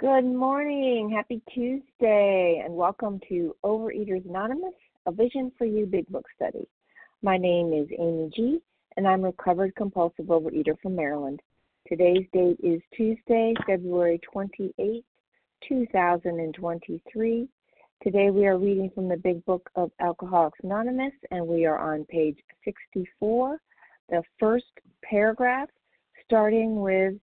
Good morning. Happy Tuesday, and welcome to Overeaters Anonymous, a Vision for You Big Book Study. My name is Amy G., and I'm a recovered compulsive overeater from Maryland. Today's date is Tuesday, February 28, 2023. Today we are reading from the Big Book of Alcoholics Anonymous, and we are on page 64, the first paragraph, starting with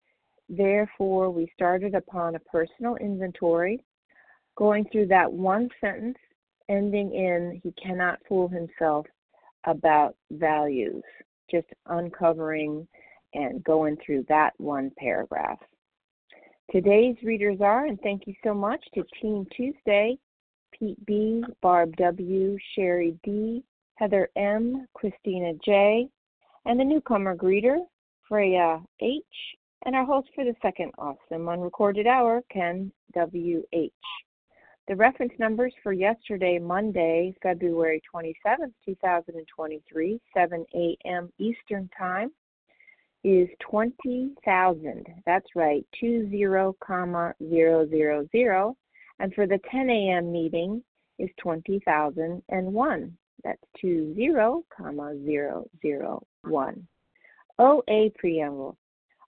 Therefore, we started upon a personal inventory, going through that one sentence, ending in He cannot fool himself about values, just uncovering and going through that one paragraph. Today's readers are, and thank you so much to Team Tuesday, Pete B., Barb W., Sherry D., Heather M., Christina J., and the newcomer greeter, Freya H., and our host for the second awesome unrecorded hour, Ken W.H. The reference numbers for yesterday, Monday, February 27th, 2023, 7 a.m. Eastern Time, is 20,000. That's right, 20, comma, 000. And for the 10 a.m. meeting is 20,001. That's 20, comma, 001. OA Preamble.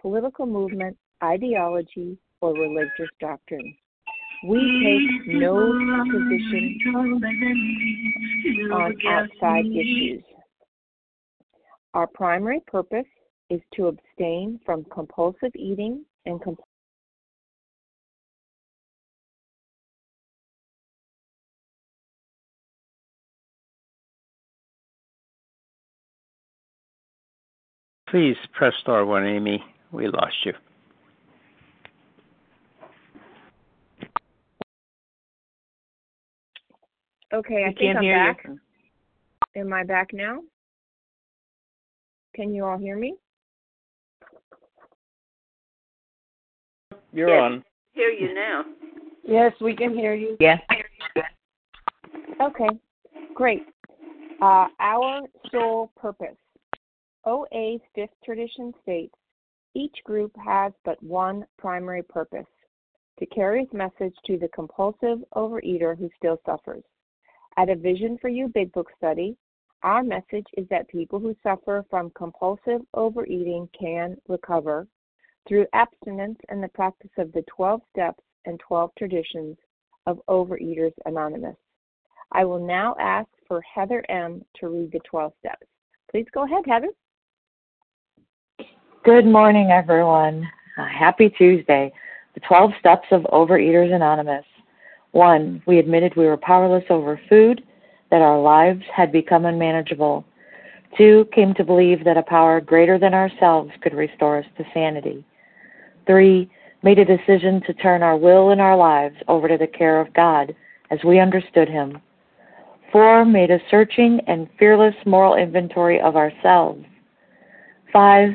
political movement, ideology, or religious doctrine. We take no position on outside issues. Our primary purpose is to abstain from compulsive eating and compulsive Please press star one, Amy. We lost you. Okay, I We think can't I'm hear back. you. Am I back now? Can you all hear me? You're Yes. on. hear you now. Yes, we can hear you. Yes. Okay, great. Uh, our sole purpose. OA's fifth tradition states each group has but one primary purpose to carry its message to the compulsive overeater who still suffers. At a Vision for You Big Book study, our message is that people who suffer from compulsive overeating can recover through abstinence and the practice of the 12 steps and 12 traditions of Overeaters Anonymous. I will now ask for Heather M. to read the 12 steps. Please go ahead, Heather. Good morning, everyone. Uh, happy Tuesday. The 12 steps of Overeaters Anonymous. One, we admitted we were powerless over food, that our lives had become unmanageable. Two, came to believe that a power greater than ourselves could restore us to sanity. Three, made a decision to turn our will and our lives over to the care of God as we understood Him. Four, made a searching and fearless moral inventory of ourselves. Five,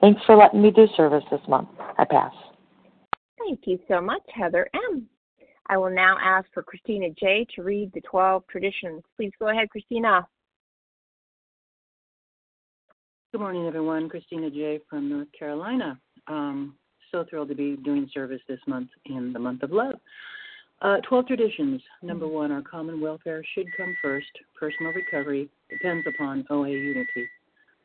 Thanks for letting me do service this month. I pass. Thank you so much, Heather M. I will now ask for Christina J. to read the 12 traditions. Please go ahead, Christina. Good morning, everyone. Christina J. from North Carolina. Um, so thrilled to be doing service this month in the month of love. Uh, 12 traditions. Number one, our common welfare should come first. Personal recovery depends upon OA unity.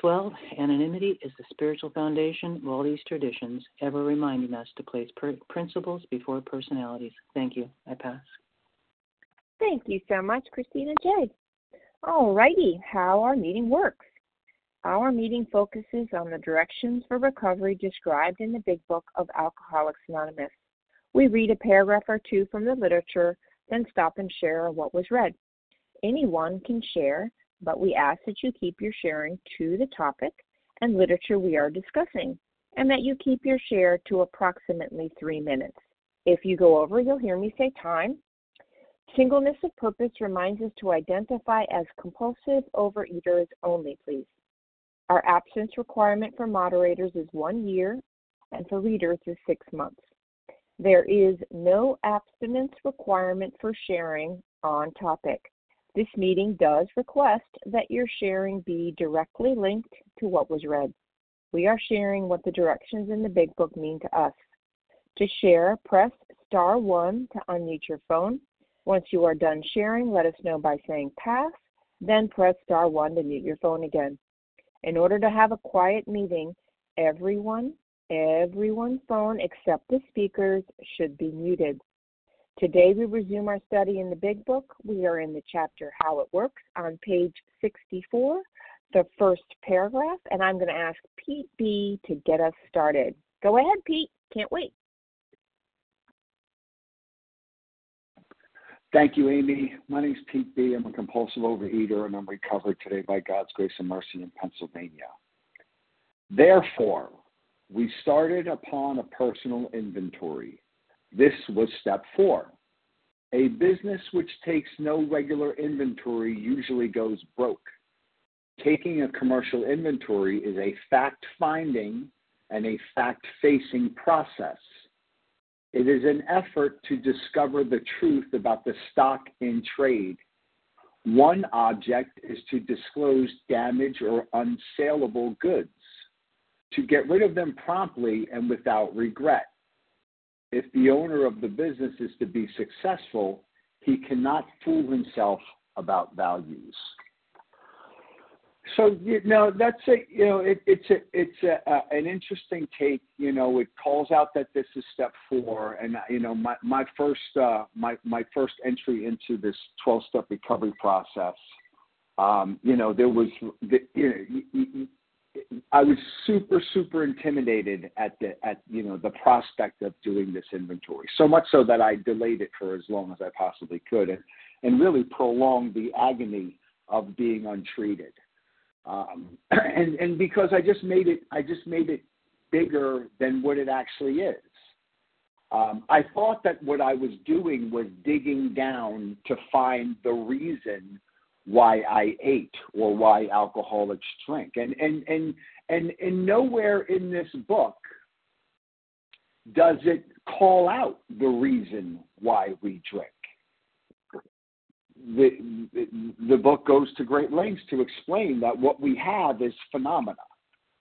12. Anonymity is the spiritual foundation of all these traditions, ever reminding us to place per- principles before personalities. Thank you. I pass. Thank you so much, Christina J. All righty, how our meeting works. Our meeting focuses on the directions for recovery described in the Big Book of Alcoholics Anonymous. We read a paragraph or two from the literature, then stop and share what was read. Anyone can share, but we ask that you keep your sharing to the topic and literature we are discussing, and that you keep your share to approximately three minutes. If you go over, you'll hear me say time. Singleness of purpose reminds us to identify as compulsive overeaters only, please. Our abstinence requirement for moderators is one year, and for readers is six months. There is no abstinence requirement for sharing on topic. This meeting does request that your sharing be directly linked to what was read. We are sharing what the directions in the Big Book mean to us. To share, press star 1 to unmute your phone. Once you are done sharing, let us know by saying pass, then press star 1 to mute your phone again. In order to have a quiet meeting, everyone Everyone's phone except the speakers should be muted. Today we resume our study in the Big Book. We are in the chapter How It Works on page 64, the first paragraph, and I'm going to ask Pete B to get us started. Go ahead, Pete. Can't wait. Thank you, Amy. My name is Pete B. I'm a compulsive overeater and I'm recovered today by God's grace and mercy in Pennsylvania. Therefore, we started upon a personal inventory. This was step four. A business which takes no regular inventory usually goes broke. Taking a commercial inventory is a fact finding and a fact facing process. It is an effort to discover the truth about the stock in trade. One object is to disclose damaged or unsaleable goods to get rid of them promptly and without regret. If the owner of the business is to be successful, he cannot fool himself about values. So you know that's a you know it, it's a it's a, uh, an interesting take. You know it calls out that this is step four, and you know my my first uh, my my first entry into this twelve step recovery process. Um, you know there was the, you know, I was super, super intimidated at the at you know the prospect of doing this inventory. So much so that I delayed it for as long as I possibly could, and and really prolonged the agony of being untreated. Um, and and because I just made it, I just made it bigger than what it actually is. Um, I thought that what I was doing was digging down to find the reason why I ate or why alcoholics drink. And and and and and nowhere in this book does it call out the reason why we drink. The, the, the book goes to great lengths to explain that what we have is phenomena,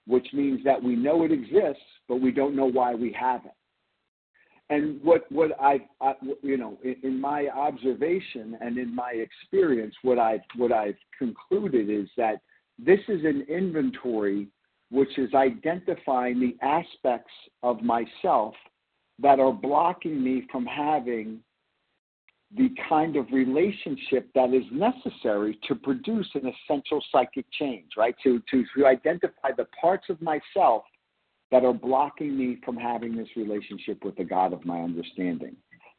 which means that we know it exists, but we don't know why we have it. And what what I, I you know in, in my observation and in my experience, what I what I've concluded is that this is an inventory which is identifying the aspects of myself that are blocking me from having the kind of relationship that is necessary to produce an essential psychic change, right? To, to, to identify the parts of myself that are blocking me from having this relationship with the God of my understanding.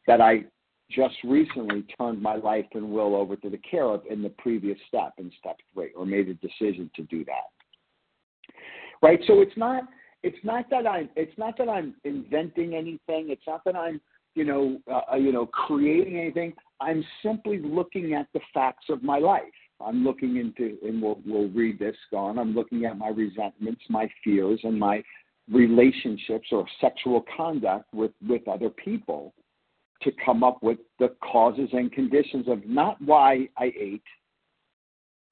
That I just recently turned my life and will over to the care of in the previous step, in step three, or made a decision to do that. Right? So it's not it's not that I'm it's not that I'm inventing anything. It's not that I'm you know uh, uh, you know creating anything. I'm simply looking at the facts of my life. I'm looking into and we'll we'll read this on. I'm looking at my resentments, my fears, and my relationships or sexual conduct with with other people to come up with the causes and conditions of not why I ate,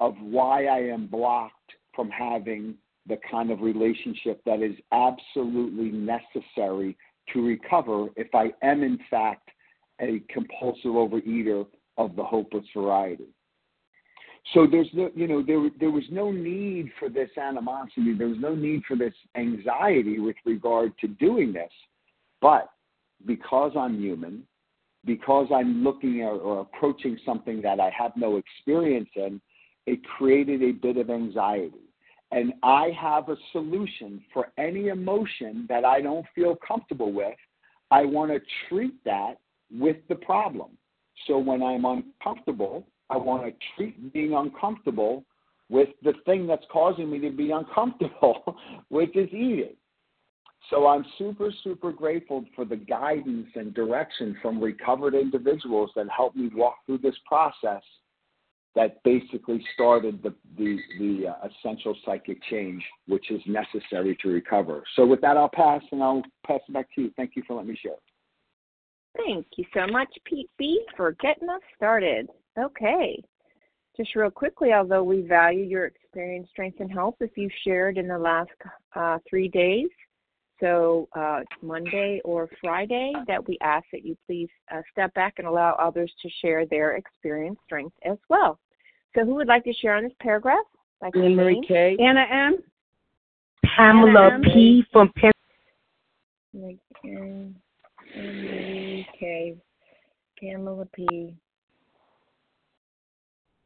of why I am blocked from having the kind of relationship that is absolutely necessary to recover if I am, in fact, a compulsive overeater of the hopeless variety. So there's no, you know, there there was no need for this animosity. There was no need for this anxiety with regard to doing this, but because I'm human, because I'm looking at or approaching something that I have no experience in, it created a bit of anxiety and I have a solution for any emotion that I don't feel comfortable with, I want to treat that with the problem. So when I'm uncomfortable, I want to treat being uncomfortable with the thing that's causing me to be uncomfortable, which is eating. So I'm super, super grateful for the guidance and direction from recovered individuals that helped me walk through this process that basically started the the, the uh, essential psychic change, which is necessary to recover. So with that, I'll pass and I'll pass it back to you. Thank you for letting me share. Thank you so much, Pete B, for getting us started. Okay. Just real quickly, although we value your experience, strength, and help, if you shared in the last uh, three days, so uh, Monday or Friday, that we ask that you please uh, step back and allow others to share their experience, strength as well. So who would like to share on this paragraph? Like Anne Marie K. Anna M. Pamela Anna P. M. from Penn. Anne Marie K. Pamela P.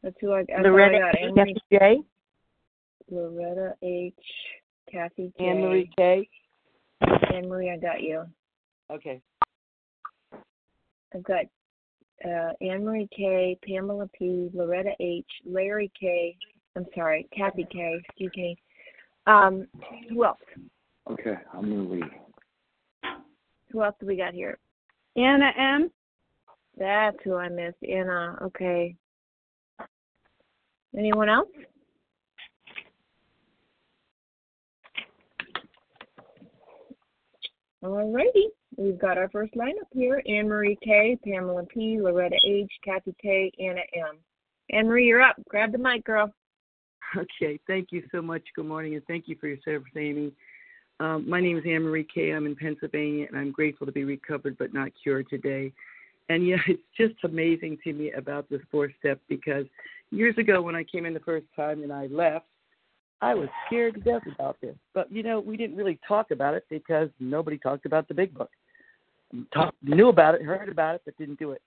That's who I, I Loretta I got. Anne J. Loretta H. Kathy K. Anne Marie K. Anne Marie, I got you. Okay. I've got uh, Anne Marie K, Pamela P, Loretta H, Larry K. I'm sorry, Kathy K. Excuse me. Um, who else? Okay, I'm gonna leave. Who else do we got here? Anna M. That's who I missed. Anna. Okay. Anyone else? All righty. We've got our first lineup here Anne Marie K, Pamela P, Loretta H, Kathy K, Anna M. Anne Marie, you're up. Grab the mic, girl. Okay, thank you so much. Good morning, and thank you for your service, Amy. Um, my name is Anne Marie K. I'm in Pennsylvania, and I'm grateful to be recovered but not cured today. And yeah, it's just amazing to me about this fourth step because years ago when I came in the first time and I left, I was scared to death about this. But you know, we didn't really talk about it because nobody talked about the big book. Talk, knew about it, heard about it, but didn't do it.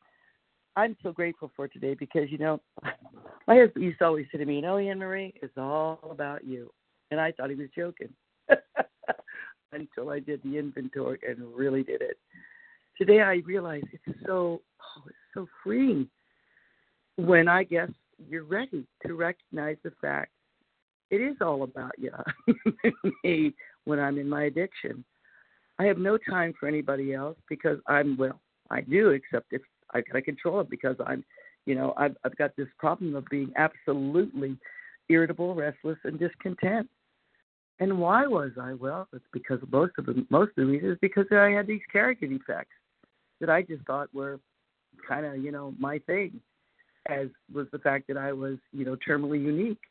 I'm so grateful for today because you know, my husband used to always say to me, "You know, Anne Marie, it's all about you," and I thought he was joking until I did the inventory and really did it. Today I realize it's so oh, it's so freeing when I guess you're ready to recognize the fact it is all about you me when I'm in my addiction. I have no time for anybody else because I'm well. I do, except if I gotta control it because I'm You know, I've I've got this problem of being absolutely irritable, restless, and discontent. And why was I? Well, it's because most of the most of the reason is because I had these character defects that I just thought were kind of you know my thing, as was the fact that I was you know terminally unique.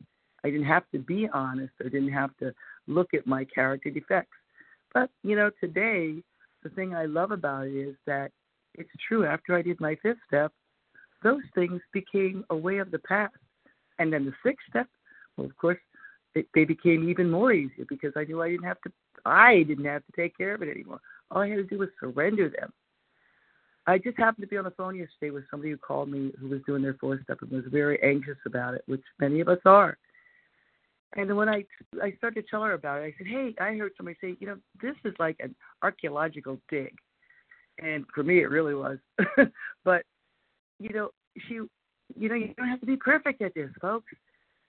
I didn't have to be honest. I didn't have to look at my character defects. But you know, today the thing I love about it is that it's true. After I did my fifth step, those things became a way of the past. And then the sixth step, well, of course, it, they became even more easier because I knew I didn't have to. I didn't have to take care of it anymore. All I had to do was surrender them. I just happened to be on the phone yesterday with somebody who called me who was doing their fourth step and was very anxious about it, which many of us are. And when I I started to tell her about it, I said, "Hey, I heard somebody say, you know, this is like an archaeological dig," and for me, it really was. but you know, she, you know, you don't have to be perfect at this, folks.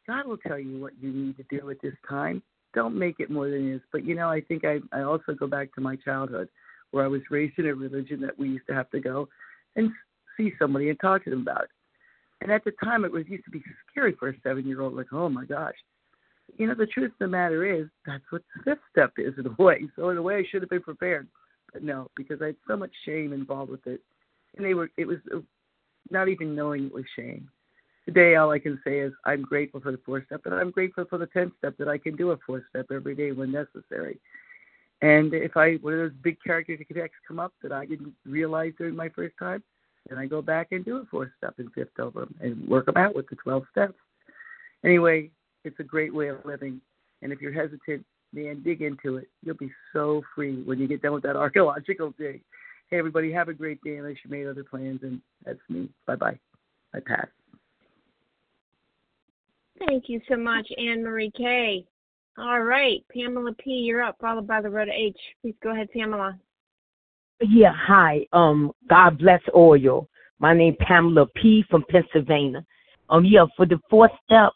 God will tell you what you need to do at this time. Don't make it more than it is. But you know, I think I I also go back to my childhood where I was raised in a religion that we used to have to go and see somebody and talk to them about it. And at the time, it was used to be scary for a seven-year-old. Like, oh my gosh. You know, the truth of the matter is that's what the fifth step is in a way. So in a way, I should have been prepared, but no, because I had so much shame involved with it, and they were. It was uh, not even knowing it was shame. Today, all I can say is I'm grateful for the fourth step, and I'm grateful for the tenth step that I can do a fourth step every day when necessary. And if I one of those big character defects come up that I didn't realize during my first time, then I go back and do a fourth step and fifth over them and work them out with the 12 steps. Anyway, it's a great way of living. And if you're hesitant, man, dig into it. You'll be so free when you get done with that archaeological dig. Hey, everybody, have a great day unless you made other plans. And that's me. Bye bye. I pass. Thank you so much, Anne Marie K. All right, Pamela P, you're up, followed by Loretta H. Please go ahead, Pamela. Yeah, hi. Um, God bless oil. My name Pamela P from Pennsylvania. Um, yeah, for the fourth step,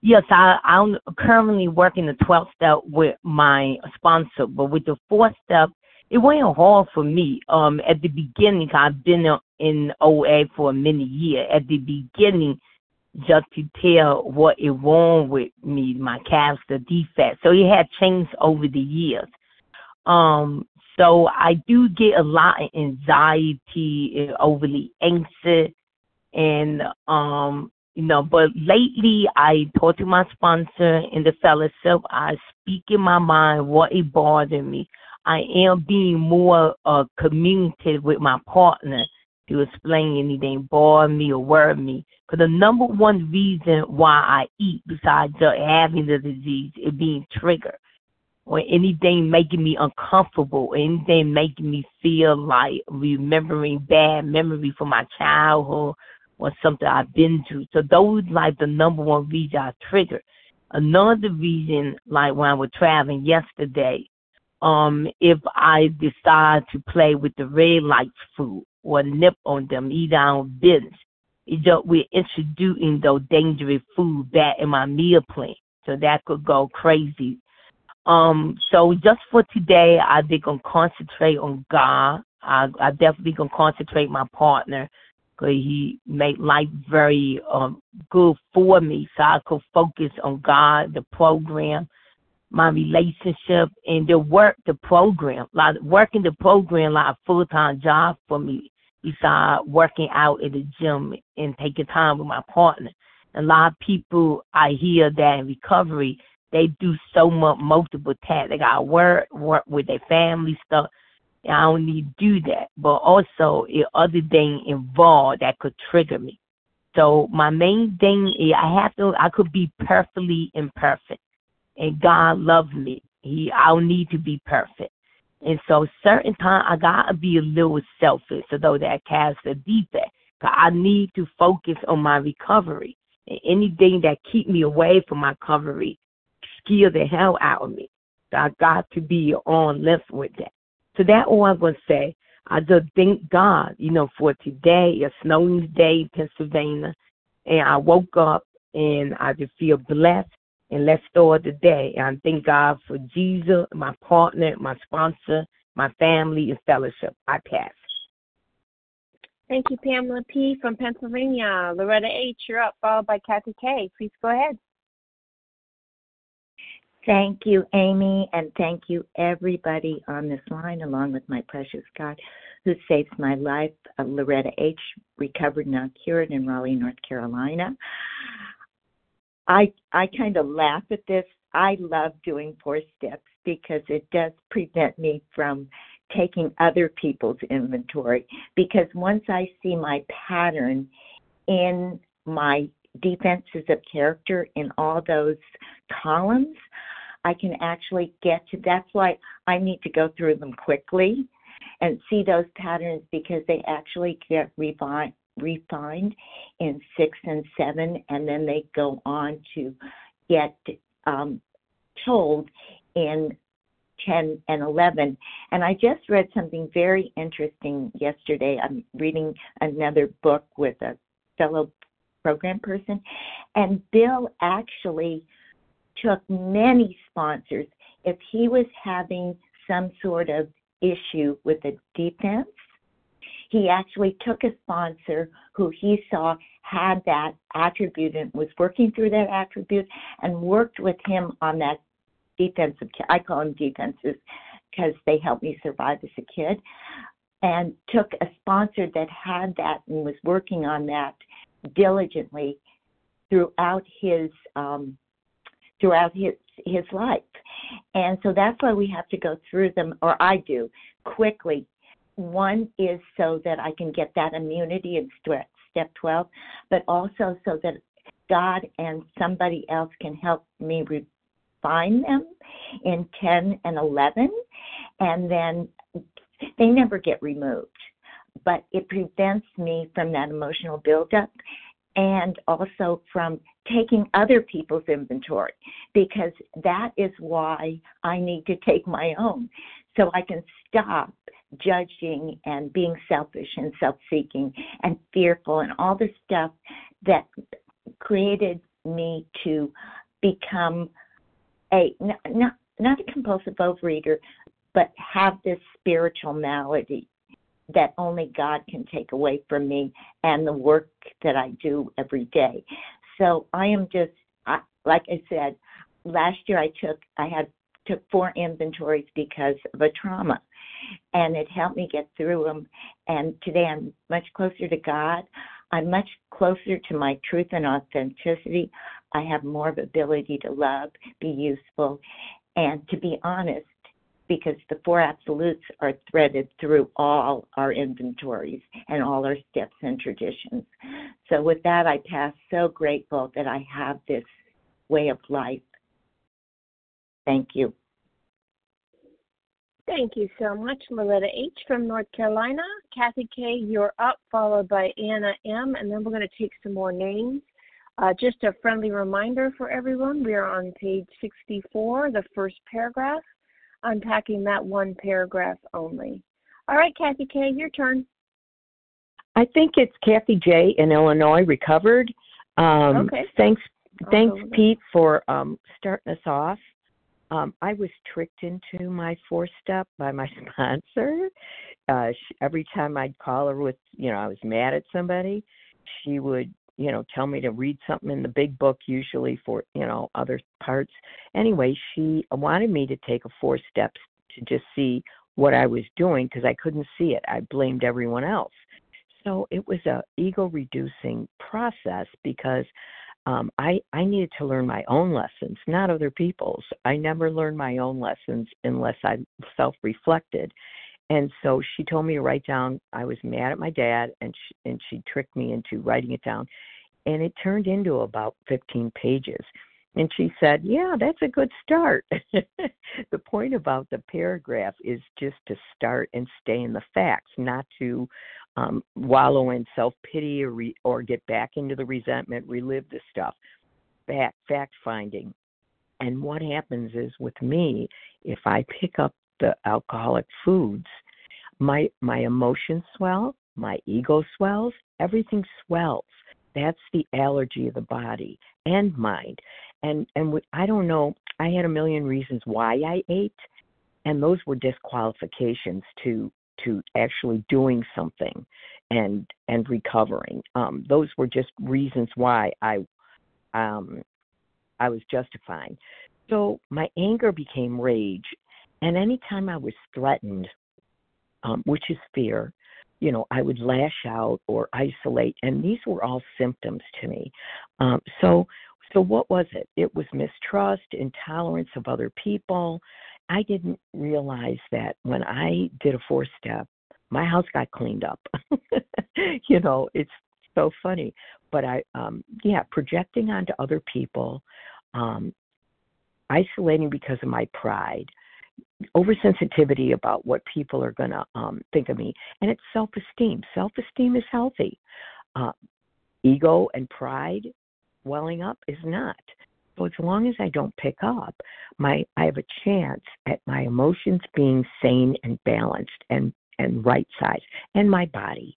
yes, I I'm currently working the twelfth step with my sponsor, but with the fourth step, it wasn't hard for me. Um, at the beginning, I've been in OA for many years. At the beginning, just to tell what is wrong with me, my character defect. So it had changed over the years. Um, so I do get a lot of anxiety and overly anxious and um you know, but lately I talked to my sponsor in the fellowship. I speak in my mind what is bothering me. I am being more uh, communicative with my partner to explain anything bother me or worry me. Because the number one reason why I eat, besides having the disease, is being triggered. Or anything making me uncomfortable, or anything making me feel like remembering bad memory from my childhood or something I've been through. So those like the number one reason I trigger. Another reason, like when I was traveling yesterday, um, if I decide to play with the red light food or nip on them, eat on business, just, we're introducing those dangerous food back in my meal plan. So that could go crazy. Um, so just for today, I think I'm concentrate on God. I, I definitely gonna concentrate my partner because he made life very um, good for me, so I could focus on God, the program, my relationship, and the work, the program. Like working the program, like a full time job for me besides working out at the gym and taking time with my partner. A lot of people I hear that in recovery, they do so much multiple tasks. They got work, work with their family stuff. And I don't need to do that. But also, it other things involved that could trigger me. So my main thing is I have to, I could be perfectly imperfect. And God loves me. He, I don't need to be perfect. And so certain time I gotta be a little selfish, although that casts a defect. I need to focus on my recovery. And anything that keep me away from my recovery, scare the hell out of me. So I got to be on left with that. So that all I'm gonna say. I just thank God, you know, for today, a snowing day in Pennsylvania. And I woke up and I just feel blessed and let's start the day. And I thank God for Jesus, my partner, my sponsor, my family, and fellowship. I pass. Thank you, Pamela P. from Pennsylvania. Loretta H., you're up, followed by Kathy K. Please go ahead. Thank you, Amy, and thank you, everybody on this line, along with my precious God who saves my life, uh, Loretta H., recovered now cured in Raleigh, North Carolina. I I kind of laugh at this. I love doing four steps because it does prevent me from taking other people's inventory. Because once I see my pattern in my defenses of character in all those columns, I can actually get to that's why I need to go through them quickly and see those patterns because they actually get refined refined in six and seven and then they go on to get um, told in 10 and 11 and i just read something very interesting yesterday. I'm reading another book with a fellow program person. And bill actually took many sponsors. If he was having some sort of issue with the defense. He actually took a sponsor who he saw had that attribute and was working through that attribute and worked with him on that defensive. I call them defenses because they helped me survive as a kid. And took a sponsor that had that and was working on that diligently throughout his um, throughout his his life. And so that's why we have to go through them, or I do, quickly. One is so that I can get that immunity in step 12, but also so that God and somebody else can help me refine them in 10 and 11. And then they never get removed, but it prevents me from that emotional buildup and also from taking other people's inventory because that is why I need to take my own so I can stop judging and being selfish and self seeking and fearful and all the stuff that created me to become a not not a compulsive overeater but have this spiritual malady that only God can take away from me and the work that I do every day. So I am just, I, like I said, last year I took, I had took four inventories because of a trauma, and it helped me get through them. And today I'm much closer to God. I'm much closer to my truth and authenticity. I have more of ability to love, be useful, and to be honest because the four absolutes are threaded through all our inventories and all our steps and traditions. So, with that, I pass so grateful that I have this way of life. Thank you. Thank you so much, Loretta H. from North Carolina. Kathy K., you're up, followed by Anna M., and then we're going to take some more names. Uh, just a friendly reminder for everyone we are on page 64, the first paragraph unpacking that one paragraph only. All right, Kathy K., your turn. I think it's Kathy J. in Illinois, recovered. Um, okay. Thanks, thanks, Pete, for um, starting us off. Um, I was tricked into my four step by my sponsor. Uh, she, every time I'd call her with, you know, I was mad at somebody, she would you know tell me to read something in the big book usually for you know other parts. Anyway she wanted me to take a four steps to just see what i was doing because i couldn't see it. I blamed everyone else. So it was a ego reducing process because um i i needed to learn my own lessons not other people's i never learned my own lessons unless i self reflected and so she told me to write down I was mad at my dad and she, and she tricked me into writing it down and it turned into about 15 pages. And she said, Yeah, that's a good start. the point about the paragraph is just to start and stay in the facts, not to um, wallow in self pity or, re- or get back into the resentment, relive the stuff. Fact, fact finding. And what happens is with me, if I pick up the alcoholic foods, my my emotions swell, my ego swells, everything swells. That's the allergy of the body and mind. And and we, I don't know. I had a million reasons why I ate, and those were disqualifications to to actually doing something. and and recovering. Um, those were just reasons why I um, I was justifying. So my anger became rage, and anytime I was threatened, um, which is fear, you know, I would lash out or isolate, and these were all symptoms to me. Um, so, so what was it? It was mistrust, intolerance of other people. I didn't realize that when I did a four step, my house got cleaned up. you know, it's so funny. But I, um, yeah, projecting onto other people, um, isolating because of my pride, oversensitivity about what people are going to um, think of me, and it's self esteem. Self esteem is healthy. Uh, ego and pride welling up is not. So as long as I don't pick up, my I have a chance at my emotions being sane and balanced and and right size, and my body,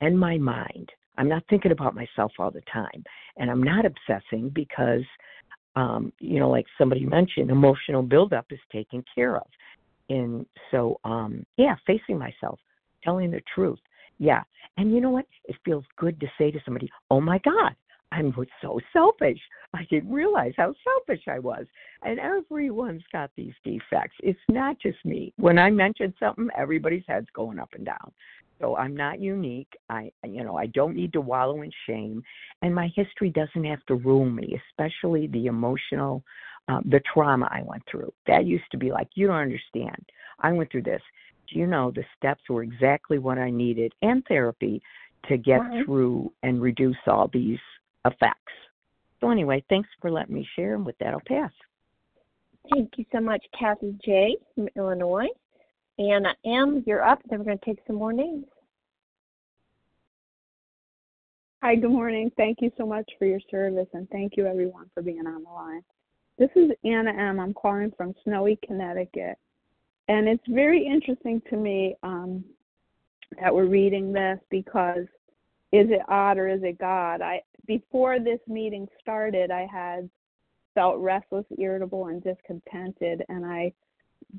and my mind. I'm not thinking about myself all the time, and I'm not obsessing because um, you know, like somebody mentioned, emotional buildup is taken care of. And so, um, yeah, facing myself, telling the truth. Yeah. And you know what? It feels good to say to somebody, oh my God, I'm so selfish. I didn't realize how selfish I was. And everyone's got these defects. It's not just me. When I mention something, everybody's head's going up and down. So I'm not unique. I you know, I don't need to wallow in shame and my history doesn't have to rule me, especially the emotional uh, the trauma I went through. That used to be like, you don't understand. I went through this. Do you know the steps were exactly what I needed and therapy to get right. through and reduce all these effects. So anyway, thanks for letting me share, and with that, I'll pass. Thank you so much, Kathy J. from Illinois. Anna M., you're up. Then we're going to take some more names. Hi, good morning. Thank you so much for your service, and thank you everyone for being on the line. This is Anna M. I'm calling from Snowy, Connecticut. And it's very interesting to me um, that we're reading this because is it odd or is it God? I before this meeting started, I had felt restless, irritable, and discontented, and I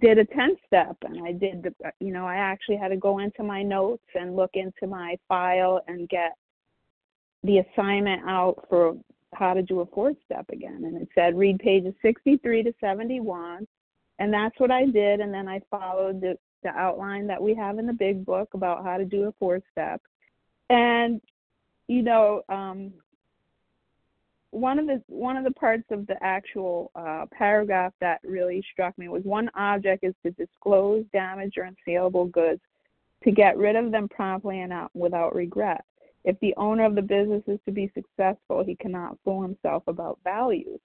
did a 10 step and I did the you know I actually had to go into my notes and look into my file and get the assignment out for how to do a four step again and it said read pages 63 to 71 and that's what I did and then I followed the the outline that we have in the big book about how to do a four step. And you know um one of the one of the parts of the actual uh, paragraph that really struck me was one object is to disclose damaged or unsaleable goods to get rid of them promptly and out without regret. If the owner of the business is to be successful, he cannot fool himself about values.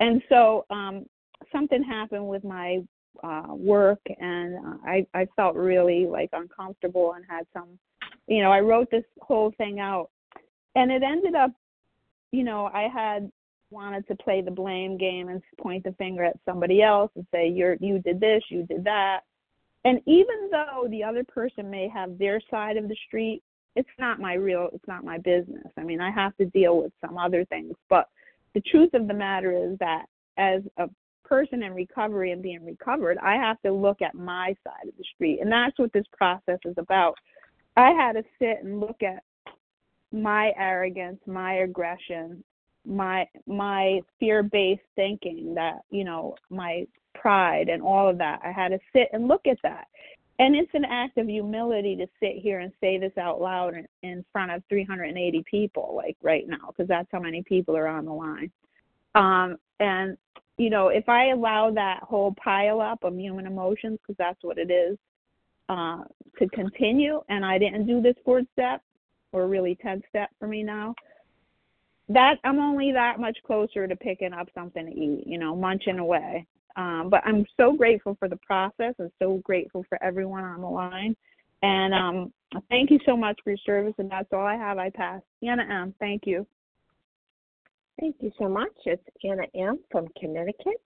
And so um, something happened with my uh, work, and uh, I I felt really like uncomfortable and had some, you know, I wrote this whole thing out, and it ended up you know, I had wanted to play the blame game and point the finger at somebody else and say you're you did this, you did that. And even though the other person may have their side of the street, it's not my real it's not my business. I mean, I have to deal with some other things, but the truth of the matter is that as a person in recovery and being recovered, I have to look at my side of the street. And that's what this process is about. I had to sit and look at my arrogance, my aggression, my my fear-based thinking that, you know, my pride and all of that. I had to sit and look at that. And it's an act of humility to sit here and say this out loud in, in front of 380 people like right now because that's how many people are on the line. Um and you know, if I allow that whole pile up of human emotions because that's what it is, uh, to continue, and I didn't do this fourth step, or really 10 step for me now. That i'm only that much closer to picking up something to eat you know munching away. Um, but i'm so grateful for the process and so grateful for everyone on the line. And um, thank you so much for your service and that's all i have. I pass. Anna m thank you. Thank you so much. It's anna m from connecticut.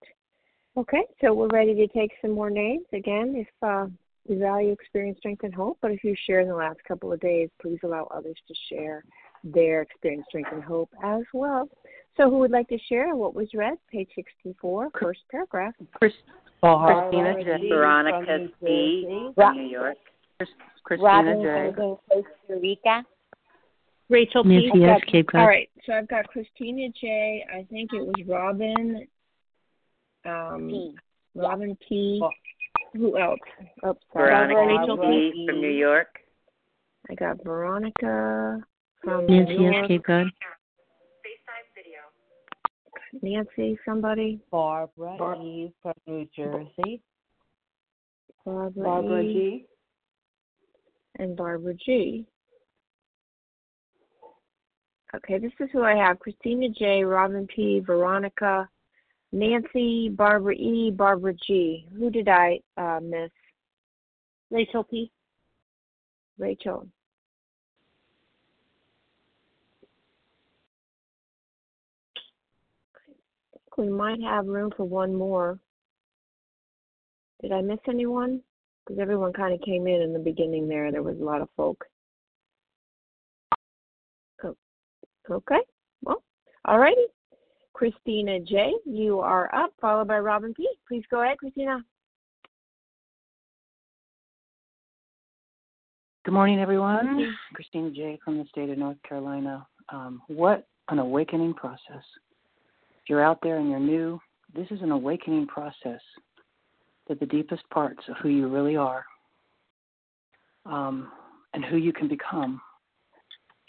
Okay so we're ready to take some more names. Again if uh, we value experience, strength, and hope, but if you share in the last couple of days, please allow others to share their experience, strength, and hope as well. So, who would like to share what was read? Page 64, first paragraph. Chris, Christina J. Veronica C. from New York. Chris, Christina Robin J. Costa Rica. Rachel P. Nancy S. Got- Cape Cod. All right, so I've got Christina J. I think it was Robin. Um, P. Robin P. Who else? Oh, sorry. Veronica Rachel P. from New York. I got Veronica from Nancy New S. York. Cape Cod. Nancy, somebody. Barbara Bar- E. from New Jersey. Barbara, Barbara E. G. and Barbara G. Okay, this is who I have: Christina J, Robin P, Veronica, Nancy, Barbara E, Barbara G. Who did I uh, miss? Rachel P. Rachel. I think we might have room for one more. Did I miss anyone? Because everyone kind of came in in the beginning there. There was a lot of folk. Oh, okay. Well, alrighty. Christina J, you are up, followed by Robin P. Please go ahead, Christina. Good morning, everyone. Christina J. from the state of North Carolina. Um, what an awakening process. If you're out there and you're new, this is an awakening process to the deepest parts of who you really are um, and who you can become.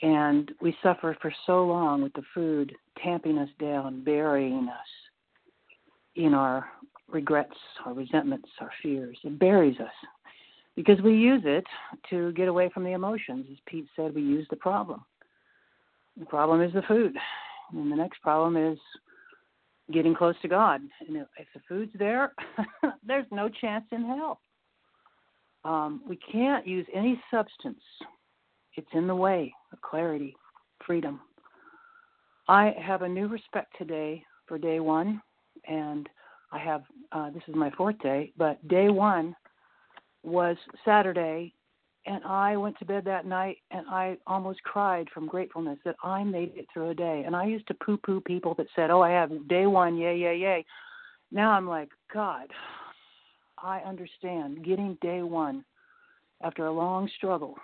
And we suffer for so long with the food tamping us down, burying us in our regrets, our resentments, our fears. It buries us because we use it to get away from the emotions. As Pete said, we use the problem. The problem is the food. And the next problem is getting close to God. And if the food's there, there's no chance in hell. Um, we can't use any substance. It's in the way clarity, freedom. I have a new respect today for day one, and I have uh, this is my fourth day, but day one was Saturday, and I went to bed that night and I almost cried from gratefulness that I made it through a day. And I used to poo poo people that said, Oh, I have day one, yay, yay, yay. Now I'm like, God, I understand getting day one after a long struggle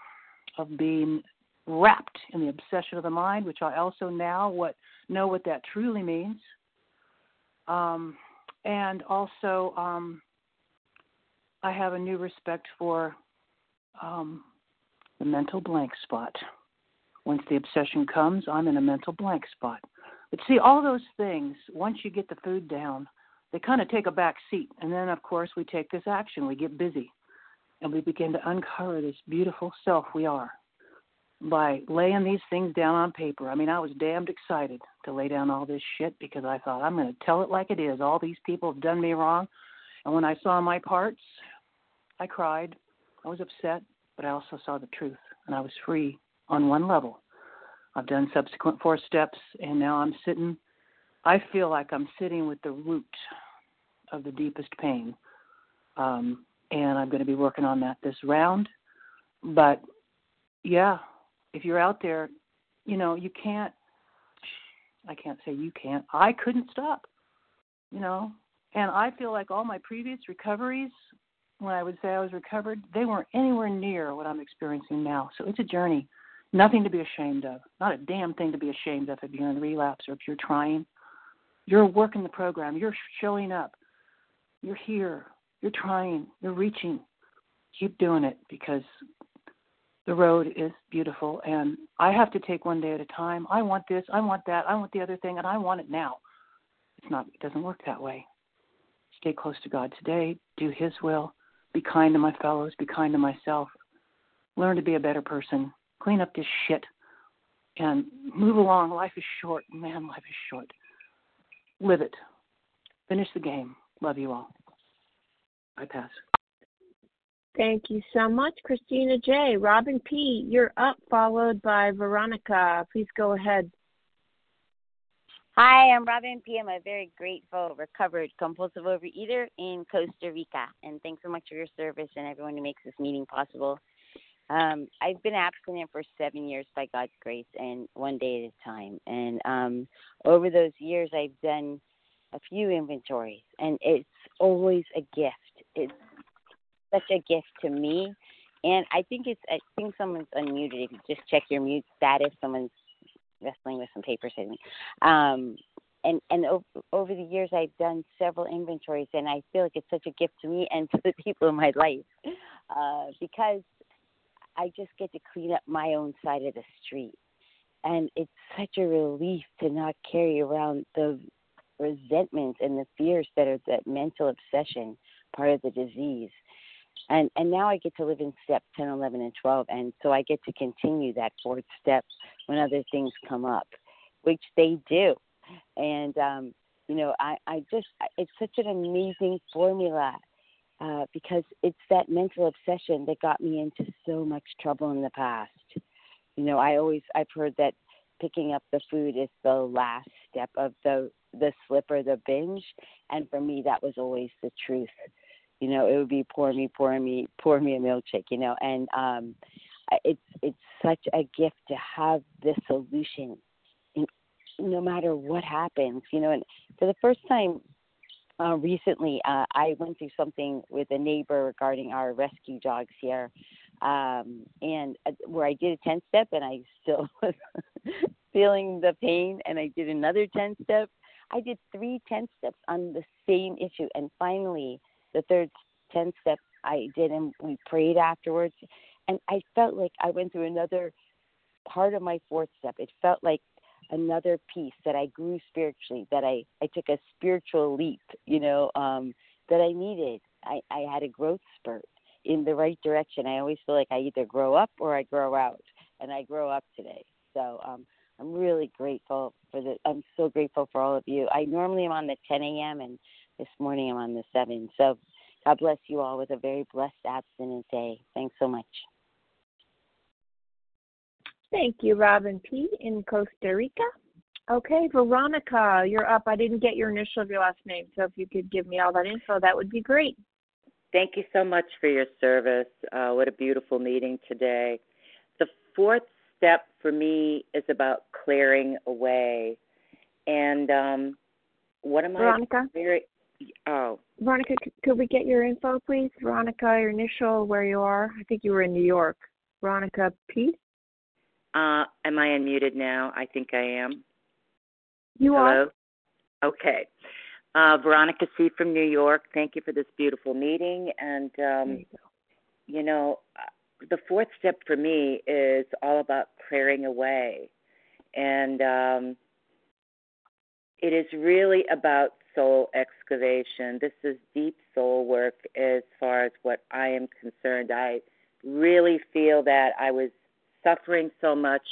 of being wrapped in the obsession of the mind, which I also now what know what that truly means. Um, and also um, I have a new respect for um, the mental blank spot. Once the obsession comes, I'm in a mental blank spot. But see, all those things, once you get the food down, they kind of take a back seat. And then, of course, we take this action. We get busy and we begin to uncover this beautiful self we are by laying these things down on paper. I mean, I was damned excited to lay down all this shit because I thought, I'm going to tell it like it is. All these people have done me wrong. And when I saw my parts, I cried. I was upset, but I also saw the truth and I was free on one level. I've done subsequent four steps and now I'm sitting I feel like I'm sitting with the root of the deepest pain. Um, and I'm going to be working on that this round. But yeah, if you're out there, you know, you can't I can't say you can't. I couldn't stop. You know, and I feel like all my previous recoveries when I would say I was recovered, they weren't anywhere near what I'm experiencing now. So it's a journey. Nothing to be ashamed of. Not a damn thing to be ashamed of if you're in relapse or if you're trying. You're working the program. You're showing up. You're here. You're trying. You're reaching. Keep doing it because the road is beautiful and I have to take one day at a time. I want this, I want that, I want the other thing, and I want it now. It's not it doesn't work that way. Stay close to God today, do his will, be kind to my fellows, be kind to myself. Learn to be a better person. Clean up this shit and move along. Life is short. Man, life is short. Live it. Finish the game. Love you all. I pass. Thank you so much, Christina J. Robin P., you're up, followed by Veronica. Please go ahead. Hi, I'm Robin P. I'm a very grateful, recovered compulsive overeater in Costa Rica. And thanks so much for your service and everyone who makes this meeting possible. Um, I've been abstinent for seven years by God's grace and one day at a time. And um, over those years, I've done a few inventories, and it's always a gift. It's such a gift to me and I think it's I think someone's unmuted. If you just check your mute status, someone's wrestling with some papers me. Um, and and over, over the years, I've done several inventories, and I feel like it's such a gift to me and to the people in my life uh, because I just get to clean up my own side of the street, and it's such a relief to not carry around the resentments and the fears that are that mental obsession part of the disease and and now I get to live in step 10, 11, and 12, and so I get to continue that fourth step when other things come up, which they do, and um, you know I I just it's such an amazing formula uh, because it's that mental obsession that got me into so much trouble in the past. You know I always I've heard that picking up the food is the last step of the the slip or the binge, and for me that was always the truth you know, it would be pour me, pour me, pour me a milkshake, you know, and um, it's it's such a gift to have this solution, in, no matter what happens, you know. And for the first time uh, recently, uh, I went through something with a neighbor regarding our rescue dogs here, um, and uh, where I did a ten step, and I still was feeling the pain, and I did another ten step. I did three ten steps on the same issue, and finally the third 10 step I did, and we prayed afterwards. And I felt like I went through another part of my fourth step. It felt like another piece that I grew spiritually, that I, I took a spiritual leap, you know, um, that I needed. I, I had a growth spurt in the right direction. I always feel like I either grow up or I grow out, and I grow up today. So um, I'm really grateful for the. I'm so grateful for all of you. I normally am on the 10 a.m. and this morning I'm on the 7. So God bless you all with a very blessed abstinent day. Thanks so much. Thank you, Robin P. in Costa Rica. Okay, Veronica, you're up. I didn't get your initial of your last name, so if you could give me all that info, that would be great. Thank you so much for your service. Uh, what a beautiful meeting today. The fourth step for me is about clearing away. And um, what am Veronica? I very Oh. Veronica, could we get your info, please? Veronica, your initial, where you are. I think you were in New York. Veronica P. Uh, am I unmuted now? I think I am. You Hello? are. Okay. Uh, Veronica C. from New York. Thank you for this beautiful meeting. And, um, you, you know, uh, the fourth step for me is all about clearing away. And um, it is really about soul excavation. This is deep soul work as far as what I am concerned. I really feel that I was suffering so much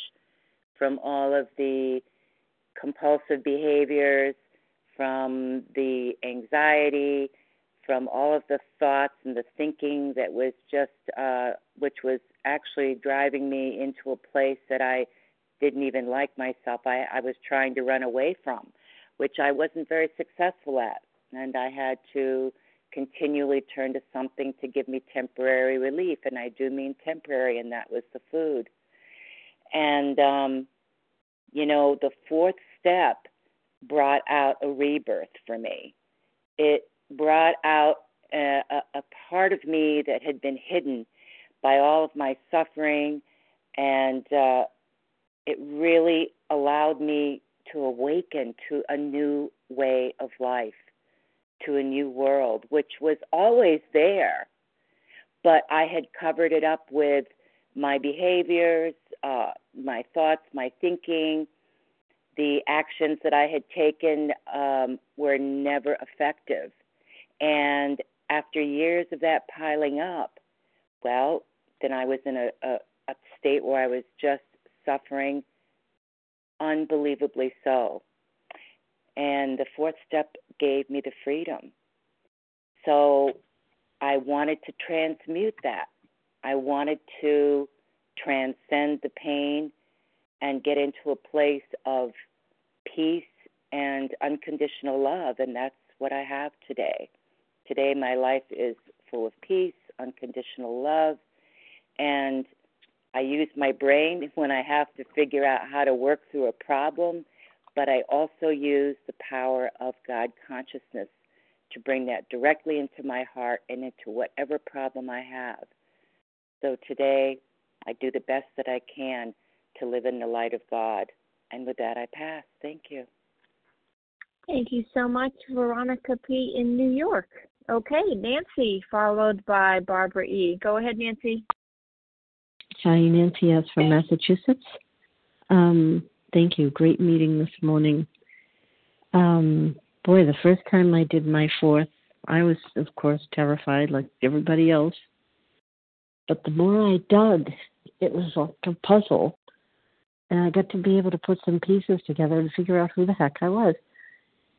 from all of the compulsive behaviors, from the anxiety, from all of the thoughts and the thinking that was just, uh, which was actually driving me into a place that I didn't even like myself. I, I was trying to run away from which I wasn't very successful at. And I had to continually turn to something to give me temporary relief. And I do mean temporary, and that was the food. And, um, you know, the fourth step brought out a rebirth for me. It brought out a, a, a part of me that had been hidden by all of my suffering, and uh, it really allowed me to awaken to a new way of life, to a new world, which was always there, but I had covered it up with my behaviors, uh, my thoughts, my thinking. The actions that I had taken um, were never effective. And after years of that piling up, well, then I was in a, a, a state where I was just suffering unbelievably so. And the fourth step gave me the freedom. So I wanted to transmute that. I wanted to transcend the pain and get into a place of peace and unconditional love. And that's what I have today. Today, my life is full of peace, unconditional love, and I use my brain when I have to figure out how to work through a problem, but I also use the power of God consciousness to bring that directly into my heart and into whatever problem I have. So today, I do the best that I can to live in the light of God. And with that, I pass. Thank you. Thank you so much, Veronica P. in New York. Okay, Nancy, followed by Barbara E. Go ahead, Nancy. Hi, Nancy S. from Massachusetts. Um, thank you. Great meeting this morning. Um, boy, the first time I did my fourth, I was, of course, terrified like everybody else. But the more I dug, it was like a puzzle. And I got to be able to put some pieces together and figure out who the heck I was.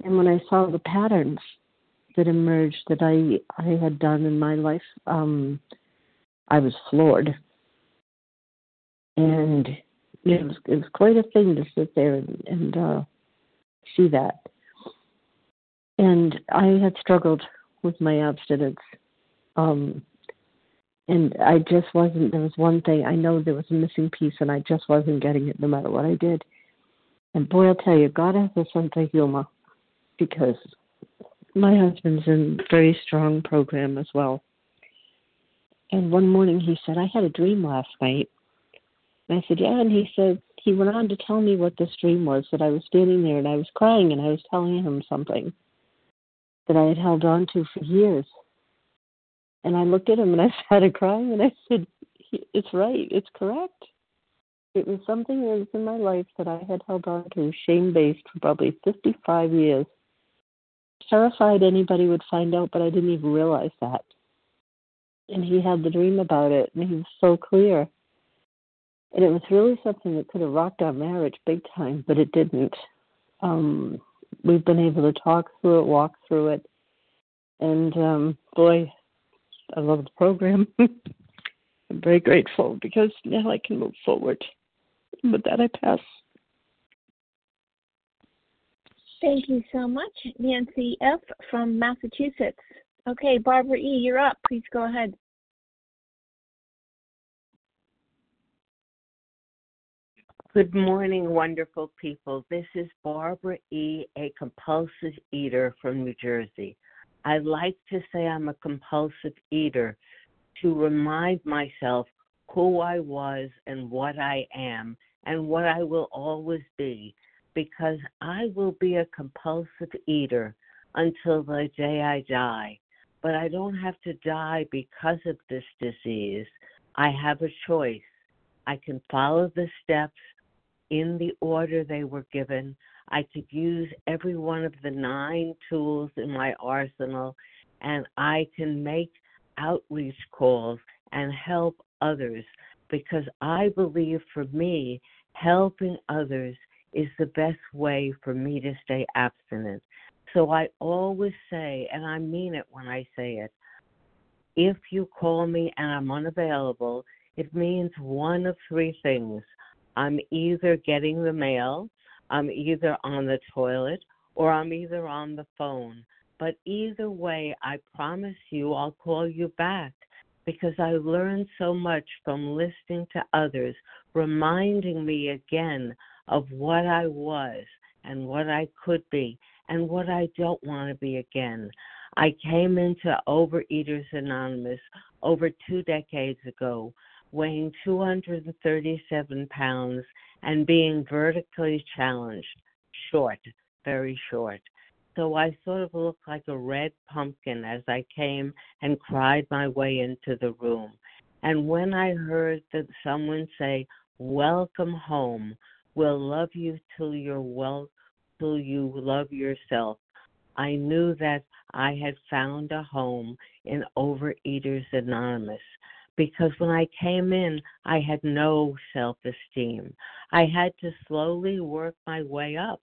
And when I saw the patterns that emerged that I I had done in my life, um, I was floored. And it was it was quite a thing to sit there and, and uh, see that. And I had struggled with my abstinence. Um, and I just wasn't. There was one thing I know there was a missing piece, and I just wasn't getting it, no matter what I did. And boy, I'll tell you, God has a sense of humor because my husband's in a very strong program as well. And one morning he said, I had a dream last night. And I said, Yeah. And he said, he went on to tell me what this dream was that I was standing there and I was crying and I was telling him something that I had held on to for years. And I looked at him and I started crying and I said, It's right, it's correct. It was something that was in my life that I had held on to, shame based, for probably 55 years. Terrified anybody would find out, but I didn't even realize that. And he had the dream about it, and he was so clear. And it was really something that could have rocked our marriage big time, but it didn't. Um, we've been able to talk through it, walk through it, and um, boy, I love the program. I'm very grateful because now I can move forward. With that, I pass. Thank you so much, Nancy F. from Massachusetts. Okay, Barbara E., you're up. Please go ahead. Good morning, wonderful people. This is Barbara E., a compulsive eater from New Jersey. I like to say I'm a compulsive eater to remind myself who I was and what I am and what I will always be because I will be a compulsive eater until the day I die. But I don't have to die because of this disease. I have a choice. I can follow the steps in the order they were given. I could use every one of the nine tools in my arsenal, and I can make outreach calls and help others because I believe for me, helping others is the best way for me to stay abstinent. So I always say, and I mean it when I say it, if you call me and I'm unavailable, it means one of three things. I'm either getting the mail, I'm either on the toilet, or I'm either on the phone. But either way, I promise you I'll call you back because I learned so much from listening to others, reminding me again of what I was and what I could be and what I don't want to be again. I came into Overeaters Anonymous over two decades ago weighing 237 pounds and being vertically challenged, short, very short. So I sort of looked like a red pumpkin as I came and cried my way into the room. And when I heard that someone say, Welcome home, we'll love you till you're well till you love yourself. I knew that I had found a home in Overeaters Anonymous because when I came in, I had no self esteem. I had to slowly work my way up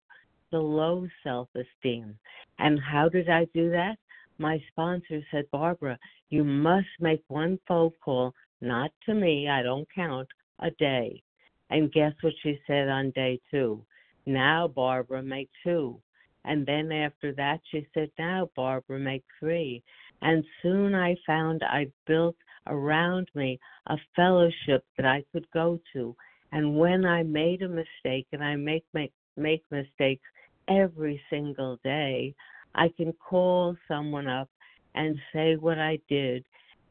to low self esteem. And how did I do that? My sponsor said, Barbara, you must make one phone call, not to me, I don't count, a day. And guess what she said on day two? Now, Barbara, make two. And then after that, she said, Now, Barbara, make three. And soon I found I built around me a fellowship that I could go to. And when I made a mistake, and I make make, make mistakes every single day, I can call someone up and say what I did,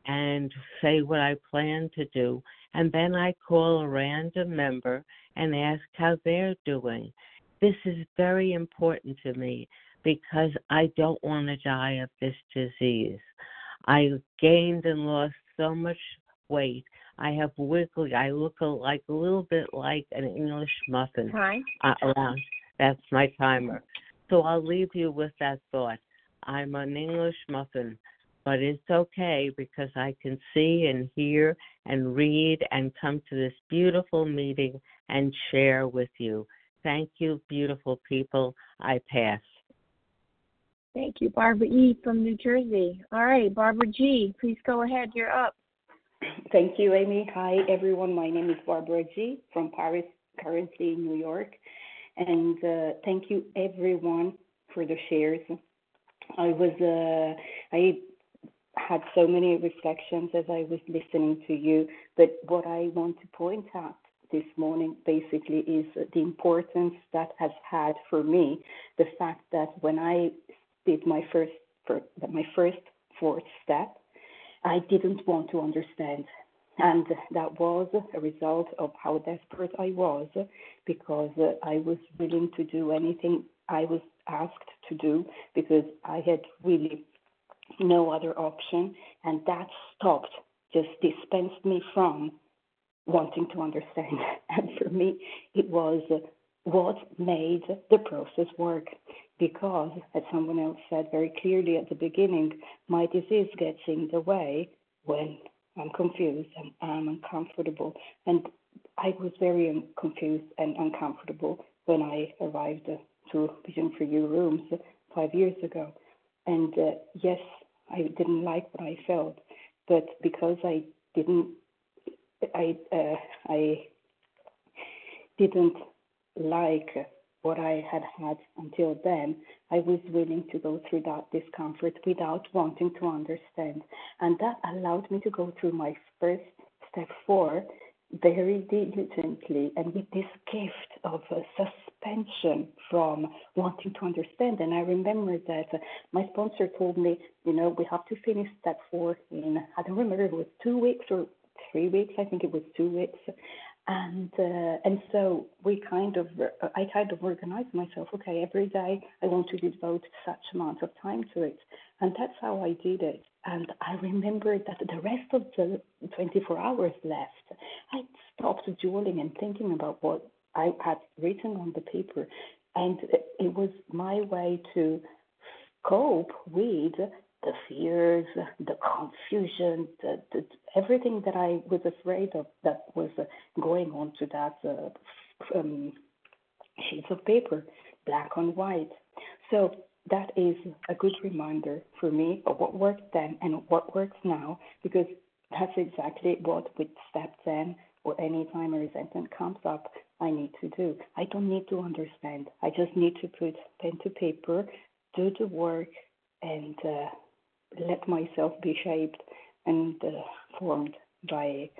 and say what I plan to do. And then I call a random member and ask how they're doing. This is very important to me because I don't want to die of this disease. I gained and lost so much weight. I have wiggly. I look like a little bit like an English muffin. Hi. Uh, around. That's my timer. So I'll leave you with that thought. I'm an English muffin, but it's okay because I can see and hear and read and come to this beautiful meeting and share with you. Thank you, beautiful people. I pass. Thank you, Barbara E. from New Jersey. All right, Barbara G., please go ahead. You're up. Thank you, Amy. Hi, everyone. My name is Barbara G. from Paris, currently in New York. And uh, thank you, everyone, for the shares. I was, uh, I had so many reflections as I was listening to you. But what I want to point out this morning basically is the importance that has had for me the fact that when I did my first, my first fourth step, I didn't want to understand. And that was a result of how desperate I was because I was willing to do anything I was asked to do because I had really no other option. And that stopped, just dispensed me from wanting to understand. And for me, it was what made the process work. Because, as someone else said very clearly at the beginning, my disease gets in the way when I'm confused and I'm uncomfortable. And I was very confused and uncomfortable when I arrived to Vision for You rooms five years ago. And uh, yes, I didn't like what I felt, but because I didn't, I uh, I didn't like what I had had until then, I was willing to go through that discomfort without wanting to understand. And that allowed me to go through my first step four very diligently and with this gift of uh, suspension from wanting to understand. And I remember that my sponsor told me, you know, we have to finish step four in, I don't remember, it was two weeks or three weeks. I think it was two weeks and uh, and so we kind of I kind of organized myself. Okay, every day I want to devote such amount of time to it, and that's how I did it. And I remembered that the rest of the 24 hours left, I stopped dwelling and thinking about what I had written on the paper, and it was my way to cope with the fears, the confusion, the, the, everything that I was afraid of that was uh, going on to that uh, um, sheets of paper, black on white. So that is a good reminder for me of what worked then and what works now, because that's exactly what with step 10 or any time a resentment comes up, I need to do. I don't need to understand. I just need to put pen to paper, do the work, and uh, let myself be shaped and uh, formed by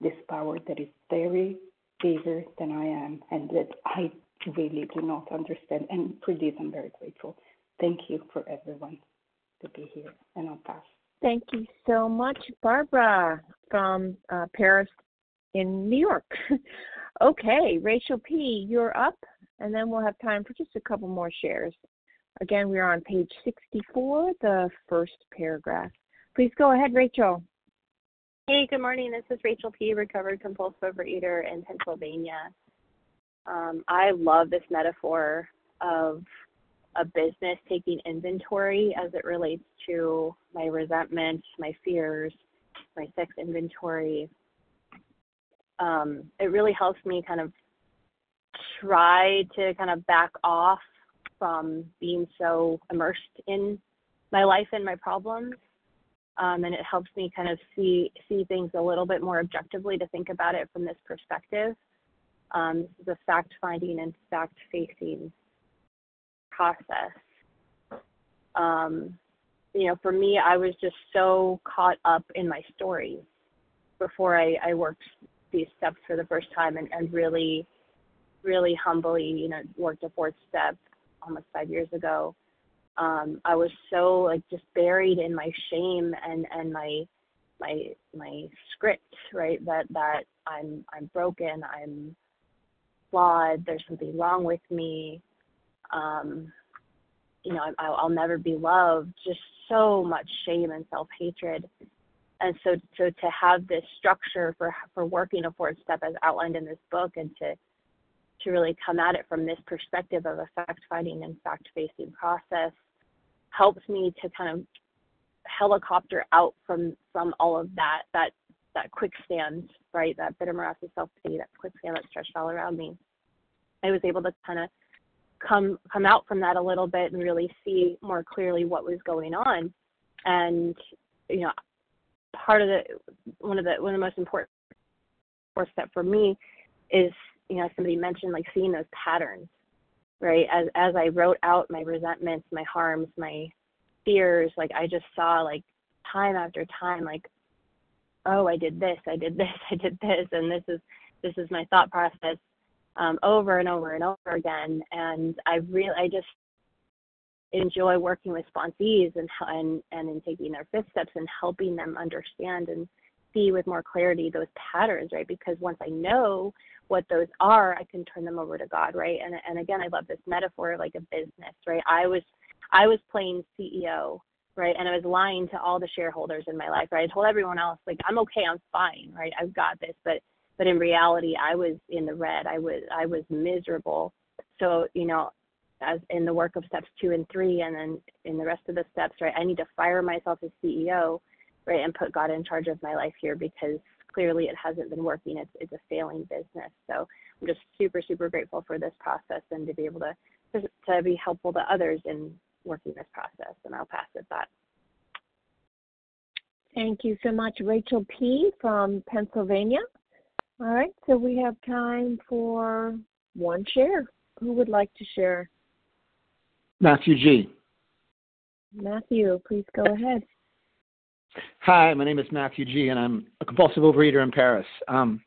this power that is very bigger than I am and that I really do not understand. And for this, I'm very grateful. Thank you for everyone to be here, and I'll pass. Thank you so much, Barbara from uh, Paris in New York. okay, Rachel P., you're up, and then we'll have time for just a couple more shares. Again, we are on page 64, the first paragraph. Please go ahead, Rachel. Hey, good morning. This is Rachel P., recovered compulsive overeater in Pennsylvania. Um, I love this metaphor of a business taking inventory as it relates to my resentment, my fears, my sex inventory. Um, it really helps me kind of try to kind of back off from being so immersed in my life and my problems. Um, and it helps me kind of see see things a little bit more objectively to think about it from this perspective. Um, this is a fact finding and fact facing process. Um, you know, for me, I was just so caught up in my story before I, I worked these steps for the first time and, and really, really humbly, you know, worked a fourth step almost five years ago, um, I was so like just buried in my shame and and my my my script, right? That that I'm I'm broken, I'm flawed, there's something wrong with me. Um, you know, I, I'll never be loved. Just so much shame and self hatred. And so, so to have this structure for for working a fourth step as outlined in this book, and to to really come at it from this perspective of a fact finding and fact facing process helps me to kind of helicopter out from from all of that that that quicksand right that bitter morass of self pity that quicksand that stretched all around me. I was able to kind of come come out from that a little bit and really see more clearly what was going on. And you know part of the one of the one of the most important fourth step for me is you know somebody mentioned like seeing those patterns right? As as i wrote out my resentments my harms my fears like i just saw like time after time like oh i did this i did this i did this and this is this is my thought process um, over and over and over again. And i really i just enjoy working with sponsees and and and in taking their fifth steps and helping them understand and see with more clarity those patterns right? Because once i know what those are i can turn them over to god right and and again i love this metaphor like a business right i was I was playing CEO, right? And I was lying to all the shareholders in my life, right? I told everyone else, like, I'm okay, I'm fine, right? I've got this. But but in reality I was in the red. I was I was miserable. So, you know, as in the work of steps two and three and then in the rest of the steps, right, I need to fire myself as CEO, right, and put God in charge of my life here because clearly it hasn't been working. It's it's a failing business. So I'm just super, super grateful for this process and to be able to to be helpful to others in working this process, and I'll pass it back. Thank you so much, Rachel P. from Pennsylvania. All right, so we have time for one share. Who would like to share? Matthew G. Matthew, please go ahead. Hi, my name is Matthew G, and I'm a compulsive overeater in Paris. Um,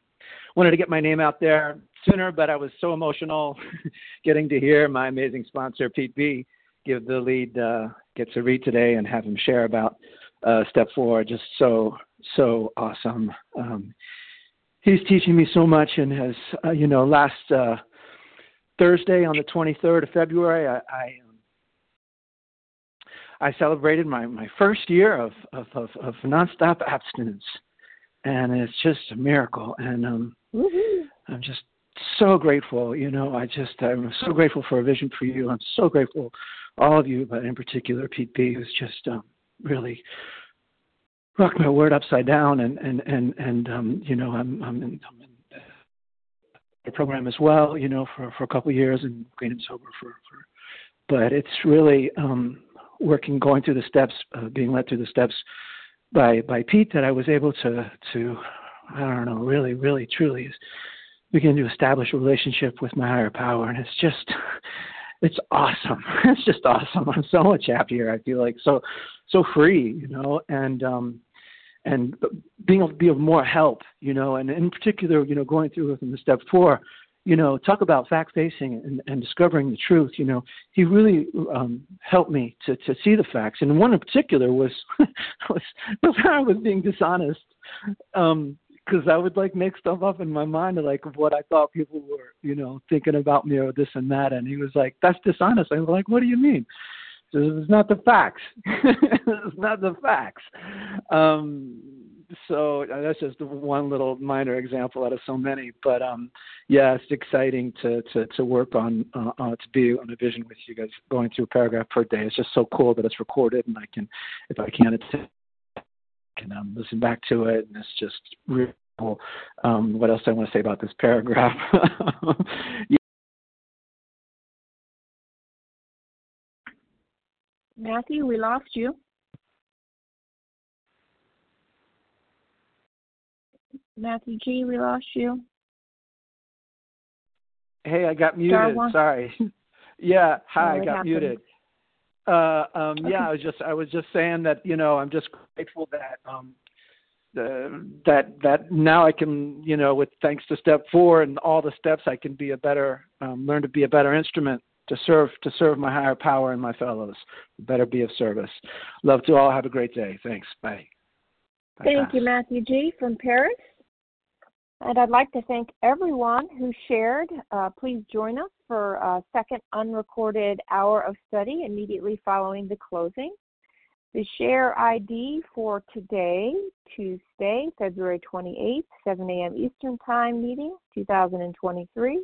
wanted to get my name out there sooner, but I was so emotional getting to hear my amazing sponsor, Pete B, give the lead uh, gets a read today and have him share about uh, step four. Just so so awesome. Um, he's teaching me so much, and has uh, you know last uh, Thursday on the 23rd of February, I. I I celebrated my, my first year of, of, of, of nonstop abstinence, and it's just a miracle. And um, I'm just so grateful. You know, I just I'm so grateful for a vision for you. I'm so grateful all of you, but in particular Pete B, who's just um, really rocked my word upside down. And and and and um, you know, I'm I'm in, I'm in the program as well. You know, for for a couple of years and green and sober for for. But it's really um, working, going through the steps, uh, being led through the steps by by Pete that I was able to to I don't know, really, really, truly begin to establish a relationship with my higher power, and it's just it's awesome. It's just awesome. I'm so much happier. I feel like so so free, you know, and um and being able to be of more help, you know, and in particular, you know, going through with the step four, you know, talk about fact facing and, and discovering the truth. You know, he really um, helped me to to see the facts, and one in particular was was was I was being dishonest. Um, because I would like make stuff up in my mind like what I thought people were, you know, thinking about me or this and that. And he was like, "That's dishonest." I was like, "What do you mean?" So it's not the facts. it's not the facts. Um, so uh, that's just one little minor example out of so many. But um, yeah, it's exciting to to to work on uh, uh, to be on a vision with you guys, going through a paragraph per day. It's just so cool that it's recorded, and I can, if I can, it's can um, listen back to it, and it's just really cool. Um, what else do I want to say about this paragraph? yeah. Matthew, we lost you. Matthew G, we lost you. Hey, I got muted. Sorry. yeah, hi, oh, I got happened? muted. Uh, um, Okay. Yeah, I was just I was just saying that you know I'm just grateful that um, the, that that now I can you know with thanks to step four and all the steps I can be a better um, learn to be a better instrument to serve to serve my higher power and my fellows. Better be of service. Love to all. Have a great day. Thanks. Bye. Thank you, Matthew G. from Paris. And I'd like to thank everyone who shared. Uh, please join us for a second unrecorded hour of study immediately following the closing. The share ID for today, Tuesday, February 28th, 7 a.m. Eastern Time meeting, 2023,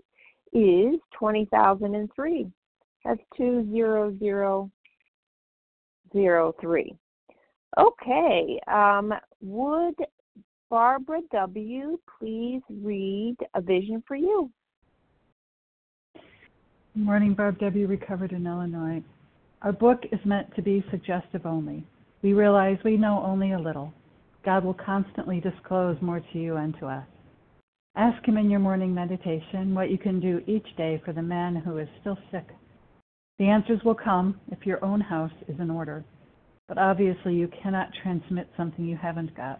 is 20,003. That's 20003. Okay, um, would Barbara W. please read A Vision for You? Good morning, Barb W. Recovered in Illinois. Our book is meant to be suggestive only. We realize we know only a little. God will constantly disclose more to you and to us. Ask Him in your morning meditation what you can do each day for the man who is still sick. The answers will come if your own house is in order, but obviously you cannot transmit something you haven't got.